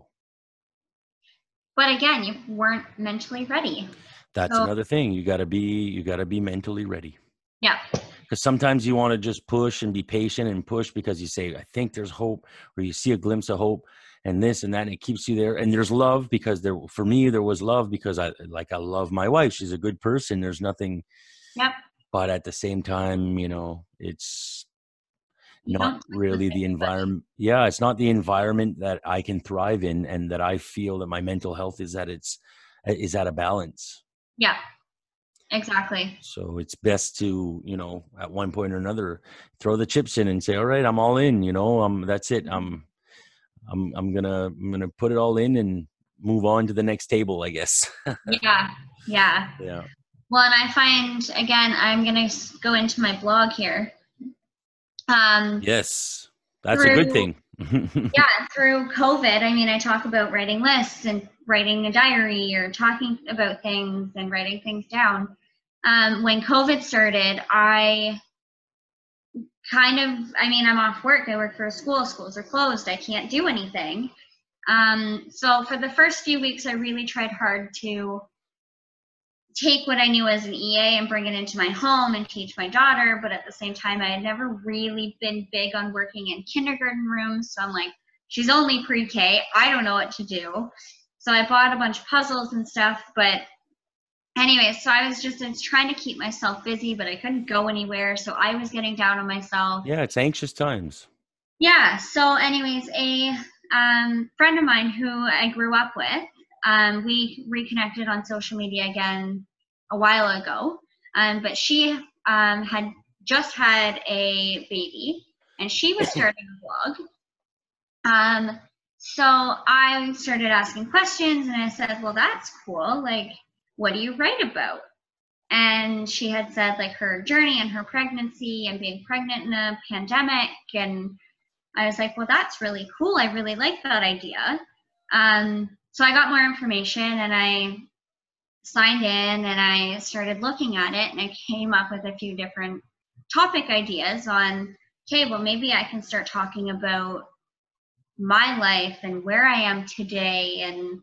But again, you weren't mentally ready. that's So- another thing you got to be you got to be mentally ready Yeah. because sometimes you want to just push and be patient and push because you say i think there's hope or you see a glimpse of hope and this and that and it keeps you there and there's love because there for me there was love because i like i love my wife she's a good person there's nothing Yep. but at the same time you know it's not don't like the really the environment yeah it's not the environment that i can thrive in and that i feel that my mental health is at its is at a balance Yeah. Exactly. so it's best to you know at one point or another throw the chips in and say all right i'm all in you know um that's it i'm i'm i'm gonna i'm gonna put it all in and move on to the next table i guess *laughs* Yeah. Yeah. yeah Well, and I find again, I'm gonna go into my blog here. Um, yes that's a good thing *laughs* yeah, through COVID, I mean, I talk about writing lists and writing a diary or talking about things and writing things down. Um, when COVID started, I kind of, I mean, I'm off work. I work for a school. Schools are closed. I can't do anything. Um, so for the first few weeks, I really tried hard to take what I knew as an EA and bring it into my home and teach my daughter. But at the same time, I had never really been big on working in kindergarten rooms. So I'm like, she's only pre K. I don't know what to do. So I bought a bunch of puzzles and stuff. But anyway, so I was just trying to keep myself busy, but I couldn't go anywhere. So I was getting down on myself. yeah it's anxious times Yeah. So, anyways, a um, friend of mine who I grew up with, um, we reconnected on social media again a while ago. Um, but she um, had just had a baby, and she was *laughs* starting a blog. Um, so I started asking questions, and I said, "Well, that's cool. Like, what do you write about?" and she had said like her journey and her pregnancy and being pregnant in a pandemic and i was like well that's really cool i really like that idea um, so I got more information and I signed in and I started looking at it and I came up with a few different topic ideas on okay, well, maybe I can start talking about my life and where I am today. And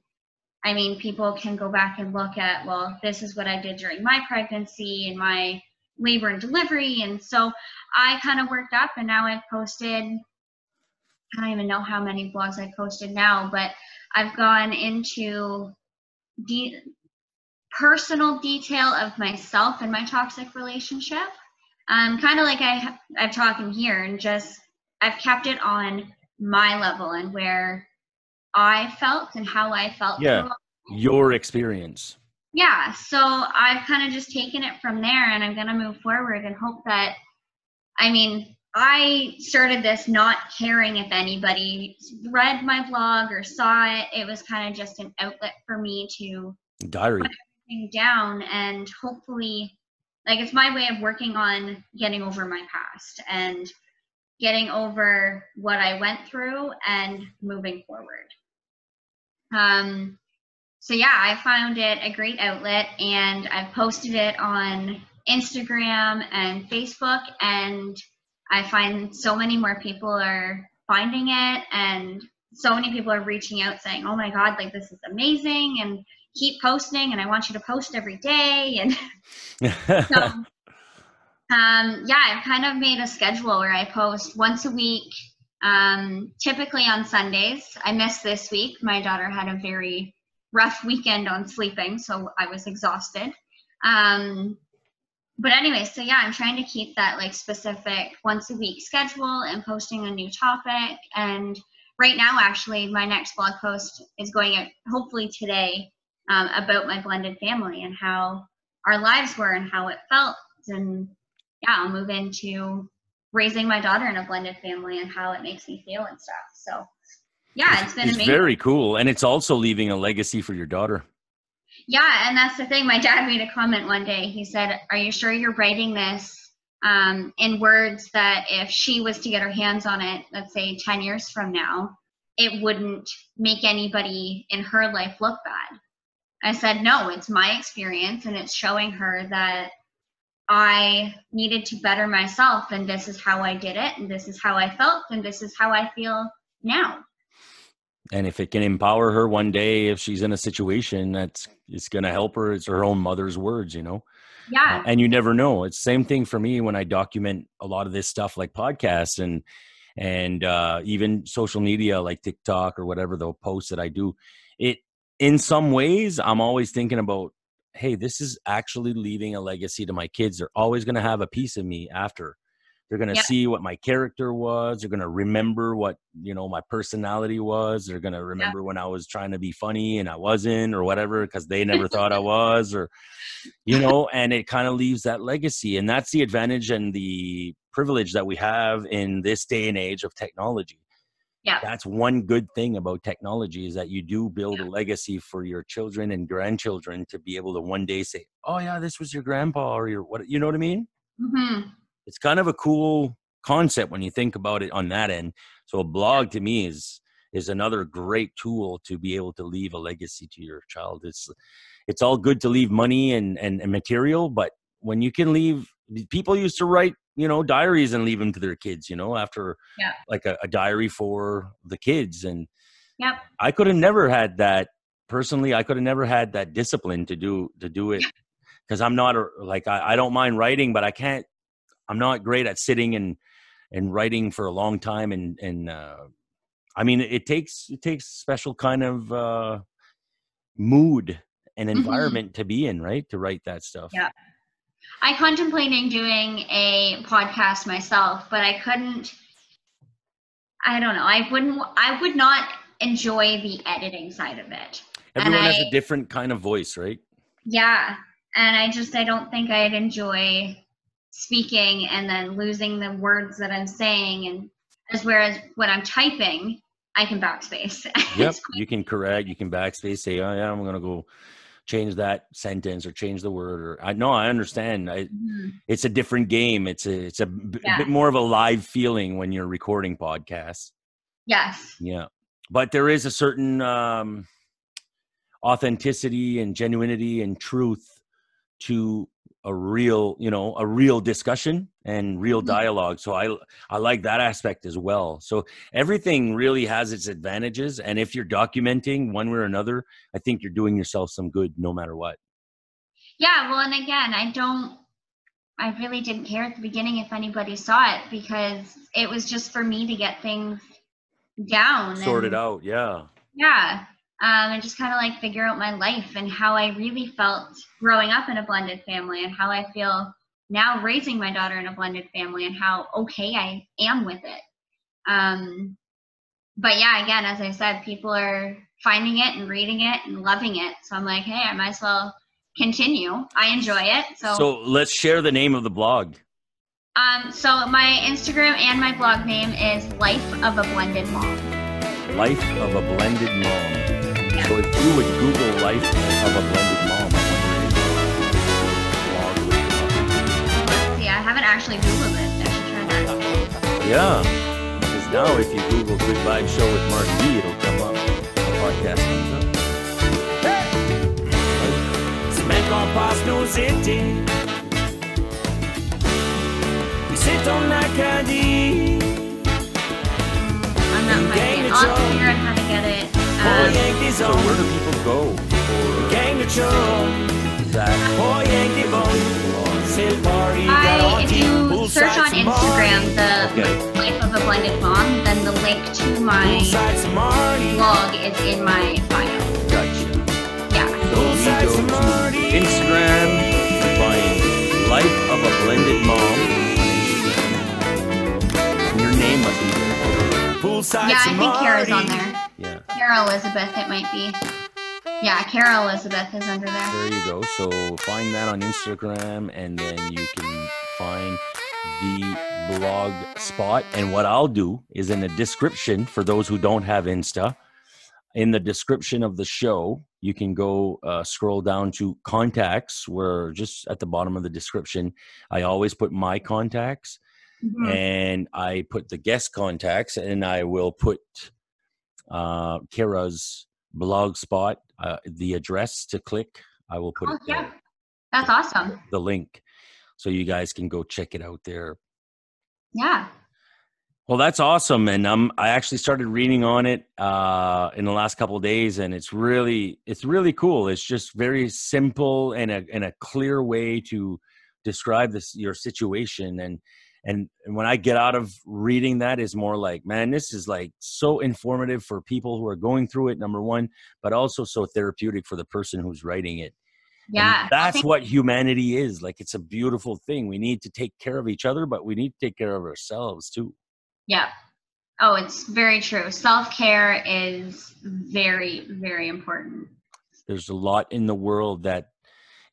I mean, people can go back and look at, well, this is what I did during my pregnancy and my labor and delivery. And so I kind of worked up and now I've posted, I don't even know how many blogs I've posted now, but I've gone into de- personal detail of myself and my toxic relationship. Um, kind of like I, I've talked in here, and just I've kept it on my level and where I felt and how I felt. Yeah, your experience. Yeah, so I've kind of just taken it from there, and I'm gonna move forward and hope that. I mean, I started this not caring if anybody read my blog or saw it. It was kind of just an outlet for me to diary down and hopefully like it's my way of working on getting over my past and getting over what I went through and moving forward. Um, so yeah, I found it a great outlet and I've posted it on Instagram and Facebook and I find so many more people are finding it and so many people are reaching out saying, "Oh my god, like this is amazing." And keep posting and I want you to post every day. And *laughs* so, um, yeah, I've kind of made a schedule where I post once a week, um, typically on Sundays. I missed this week. My daughter had a very rough weekend on sleeping, so I was exhausted. Um, but anyway, so yeah, I'm trying to keep that like specific once a week schedule and posting a new topic. And right now, actually, my next blog post is going out hopefully today um, about my blended family and how our lives were and how it felt. And yeah, I'll move into raising my daughter in a blended family and how it makes me feel and stuff. So yeah, it's been it's amazing. very cool. And it's also leaving a legacy for your daughter. Yeah, and that's the thing. My dad made a comment one day. He said, Are you sure you're writing this um, in words that if she was to get her hands on it, let's say 10 years from now, it wouldn't make anybody in her life look bad? I said, no, it's my experience and it's showing her that I needed to better myself and this is how I did it and this is how I felt and this is how I feel now. And if it can empower her one day, if she's in a situation that's it's going to help her, it's her own mother's words, you know? Yeah. Uh, and you never know. It's same thing for me when I document a lot of this stuff like podcasts and, and uh, even social media like TikTok or whatever the posts that I do. It in some ways, I'm always thinking about, hey, this is actually leaving a legacy to my kids. They're always going to have a piece of me after. They're going to see what my character was. They're going to remember what, you know, my personality was. They're going to remember when I was trying to be funny and I wasn't or whatever because they never *laughs* thought I was or, you know, and it kind of leaves that legacy. And that's the advantage and the privilege that we have in this day and age of technology yeah. That's one good thing about technology is that you do build yeah. a legacy for your children and grandchildren to be able to one day say oh yeah this was your grandpa or your what you know what i mean? Mm-hmm. it's kind of a cool concept when you think about it on that end. So a blog to me is is another great tool to be able to leave a legacy to your child. It's it's all good to leave money and and, and material but when you can leave people used to write you know diaries and leave them to their kids you know after yeah. like a, a diary for the kids and yep. i could have never had that personally i could have never had that discipline to do to do it because i'm not a, like I, I don't mind writing but i can't i'm not great at sitting and and writing for a long time and and uh i mean it takes it takes special kind of uh mood and mm-hmm. environment mm-hmm. to be in right to write that stuff yeah I contemplating doing a podcast myself, but I couldn't. I don't know. I wouldn't. I would not enjoy the editing side of it. Everyone has a different kind of voice, right? Yeah, and I just I don't think I'd enjoy speaking and then losing the words that I'm saying, and as whereas when I'm typing, I can backspace. *laughs* Yep, you can correct. You can backspace. Say, oh yeah, I'm gonna go change that sentence or change the word or I know I understand. I, mm-hmm. It's a different game. It's a it's a, b- yeah. a bit more of a live feeling when you're recording podcasts. Yes. Yeah, but there is a certain um, authenticity and genuinity and truth to a real you know a real discussion and real Mhm. dialogue so i i like that aspect as well so everything really has its advantages and if you're documenting one way or another i think you're doing yourself some good no matter what Yeah, well, and again, I don't, I really didn't care at the beginning if anybody saw it because it was just for me to get things down. sort it and- out yeah Yeah. Um, and just kind of like figure out my life and how I really felt growing up in a blended family and how I feel now raising my daughter in a blended family and how okay I am with it. Um, but yeah, again, as I said, people are finding it and reading it and loving it. So I'm like, hey, I might as well continue. I enjoy it. So, so let's share the name of the blog um, so my Instagram and my blog name is Life of a Blended Mom. life of a blended mom so if you would google life of a blended mom I wonder if the would come up. See, I haven't actually Googled it. I should try that. Yeah, because now if you Google Good Vibe Show with Marty B, it'll come up. The podcast comes up. Semaine qu'on passe nos étés Ici ton Acadie I'm not finding it. I'll have to how to get it. Rien que des So where do people go for Gang de chums that? Rien que des bonnes C'est le party I, if you search on Instagram the Okay. Life of a Blended Mom, then the link to my Poolside to Marty blog is in my bio. Gotcha. Yeah. So we go to Instagram to find Life of a Blended Mom on Instagram. Your name must be there. Yeah, I think Cara's on there. Cara Elizabeth, it might be. Yeah, Cara Elizabeth is under there. there you go. So find that on Instagram, and then you can find the blog spot. And what I'll do is in the description for those who don't have Insta, in the description of the show, you can go uh, scroll down to contacts, where just at the bottom of the description, I always put my contacts Mhm. and I put the guest contacts, and I will put uh, Cara's blog spot, uh, the address to click. I will put Oh, it there, yeah. That's awesome. the link, so you guys can go check it out there. Yeah. Well, that's awesome, and um, I actually started reading on it uh, in the last couple of days, and it's really, it's really cool. It's just very simple and a and a clear way to describe this your situation, and and and when I get out of reading that, is more like, man, this is like so informative for people who are going through it. Number one, but also so therapeutic for the person who's writing it. Yeah. I that's think- what humanity is. Like, it's a beautiful thing. We need to take care of each other, but we need to take care of ourselves too. Yeah. Oh, it's very true. Self care is very, very important. there's a lot in the world that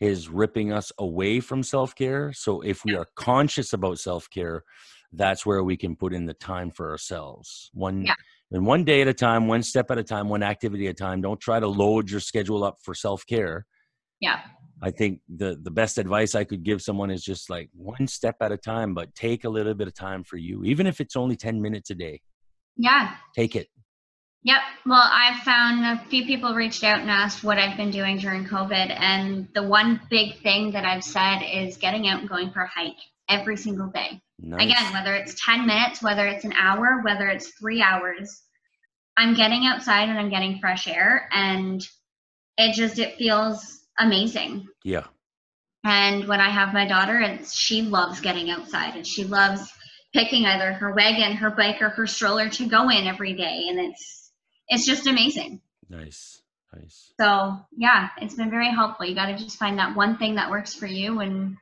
is ripping us away from self-care so if we are conscious about self-care that's where we can put in the time for ourselves one Yeah. and one day at a time one step at a time one activity at a time don't try to load your schedule up for self-care Yeah. i think the the best advice i could give someone is just like one step at a time but take a little bit of time for you even if it's only 10 minutes a day Yeah. take it Yep. Well, I've found a few people reached out and asked what I've been doing during COVID. And the one big thing that I've said is getting out and going for a hike every single day. nice. Again, whether it's 10 minutes, whether it's an hour, whether it's three hours, I'm getting outside and I'm getting fresh air. And it just, it feels amazing. yeah And when I have my daughter, it's she loves getting outside and she loves picking either her wagon, her bike, or her stroller to go in every day. And it's it's just amazing. nice nice So yeah, it's been very helpful. You got to just find that one thing that works for you and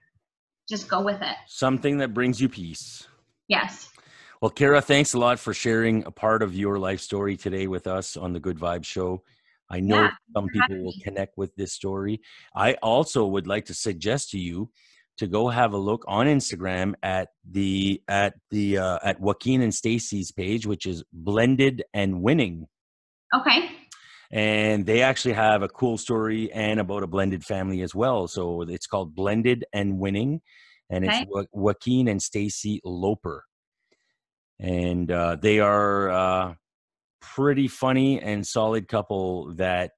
just go with it. something that brings you peace Yes. Well, Cara, thanks a lot for sharing a part of your life story today with us on the Good Vibe Show. I know Yeah, some people will connect with this story. I also would like to suggest to you to go have a look on Instagram at the at the uh, at Joaquin and Stacy's page, which is Blended and Winning, Okay. and they actually have a cool story and about a blended family as well. So it's called Blended and Winning, and it's jo- Joaquin and Stacy Loper, and uh, they are uh, pretty funny and solid couple that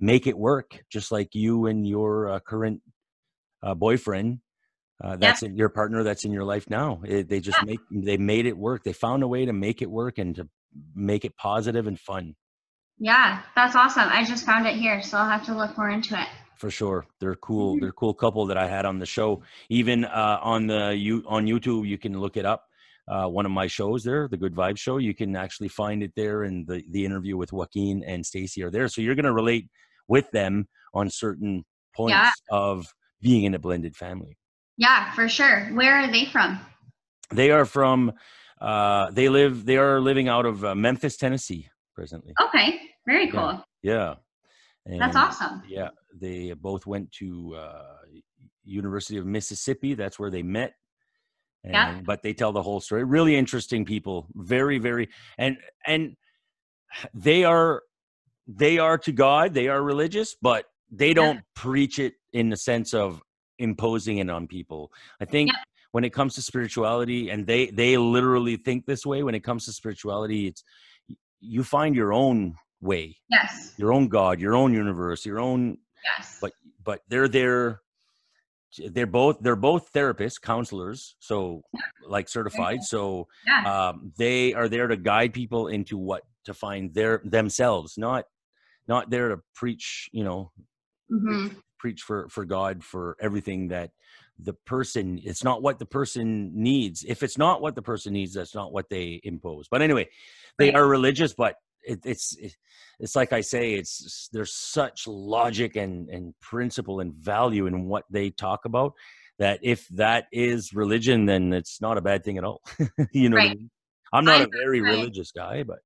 make it work, just like you and your uh, current uh, boyfriend. Uh, that's in your partner. That's in your life now. It, they just Yeah. make they made it work. They found a way to make it work and to make it positive and fun. Yeah, that's awesome. I just found it here, so I'll have to look more into it. for sure they're cool Mhm. they're a cool couple that i had on the show even uh, on the you on youtube you can look it up uh, one of my shows there the good vibe show you can actually find it there and the, the interview with joaquin and stacy are there so you're going to relate with them on certain points Yeah. of being in a blended family Yeah, for sure. Where are they from? they are from uh, they live they are living out of uh, memphis tennessee presently Okay, very cool. yeah That's And- awesome. Yeah, they both went to uh, University of Mississippi. That's where they met. And, Yeah. But they tell the whole story. Really interesting people. Very, very, and and they are they are to God. They are religious, but they don't preach it in the sense of imposing it on people. I think Yeah. when it comes to spirituality, and they they literally think this way. When it comes to spirituality, it's you find your own way Yes, your own god your own universe your own yes. but but they're there they're both they're both therapists counselors so like certified so yeah, um, they are there to guide people into what to find their themselves not not there to preach you know hmm preach for for god for everything that the person it's not what the person needs if it's not what the person needs that's not what they impose but anyway they Right. are religious but it, it's it, it's like i say it's there's such logic and and principle and value in what they talk about that if that is religion then it's not a bad thing at all *laughs* you know what I mean? i'm not a I'm very right. religious guy but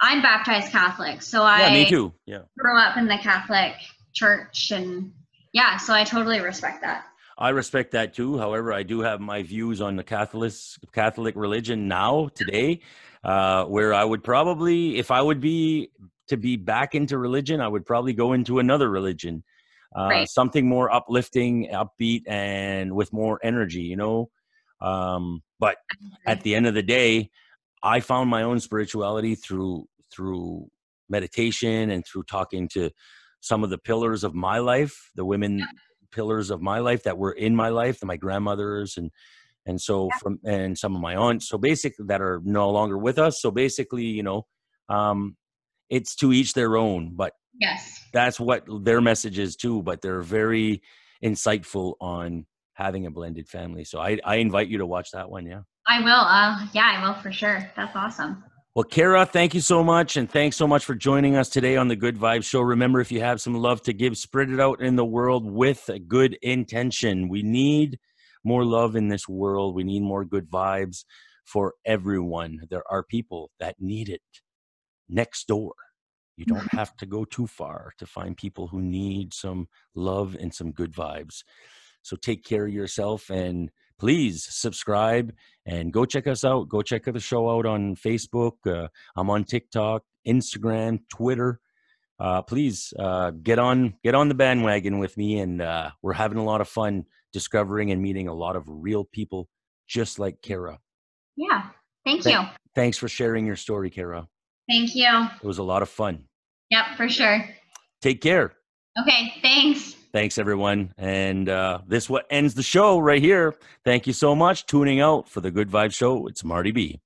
I'm baptized Catholic, so yeah I me too yeah grew up in the Catholic Church, and yeah, so I totally respect that. I respect that too. However, I do have my views on the Catholic Catholic religion now today, uh, where I would probably, if I would be to be back into religion, I would probably go into another religion, uh, Right. something more uplifting, upbeat, and with more energy. You know, um, but at the end of the day, I found my own spirituality through through meditation and through talking to some of the pillars of my life, the women pillars of my life that were in my life, my grandmothers and and so from and some of my aunts. So basically that are no longer with us. So basically, you know, um, it's to each their own, but Yes, that's what their message is too. But they're very insightful on having a blended family. So I, I invite you to watch that one. Yeah. I will. Uh, yeah, I will for sure. That's awesome. Well, Cara, thank you so much. And thanks so much for joining us today on the Good Vibes Show. Remember, if you have some love to give, spread it out in the world with a good intention. We need more love in this world. We need more good vibes for everyone. There are people that need it next door. You don't *laughs* have to go too far to find people who need some love and some good vibes. So take care of yourself and please subscribe and go check us out. Go check the show out on Facebook. Uh, I'm on TikTok, Instagram, Twitter. Uh, please uh, get on get on the bandwagon with me, and uh, we're having a lot of fun discovering and meeting a lot of real people just like Cara. Yeah. Thank Thank- you. Thanks for sharing your story, Cara. Thank you. It was a lot of fun. Yep, for sure. Take care. Okay, thanks. Thanks, everyone. And uh, this what ends the show right here. Thank you so much tuning out for the Good Vibe Show. It's Marty B.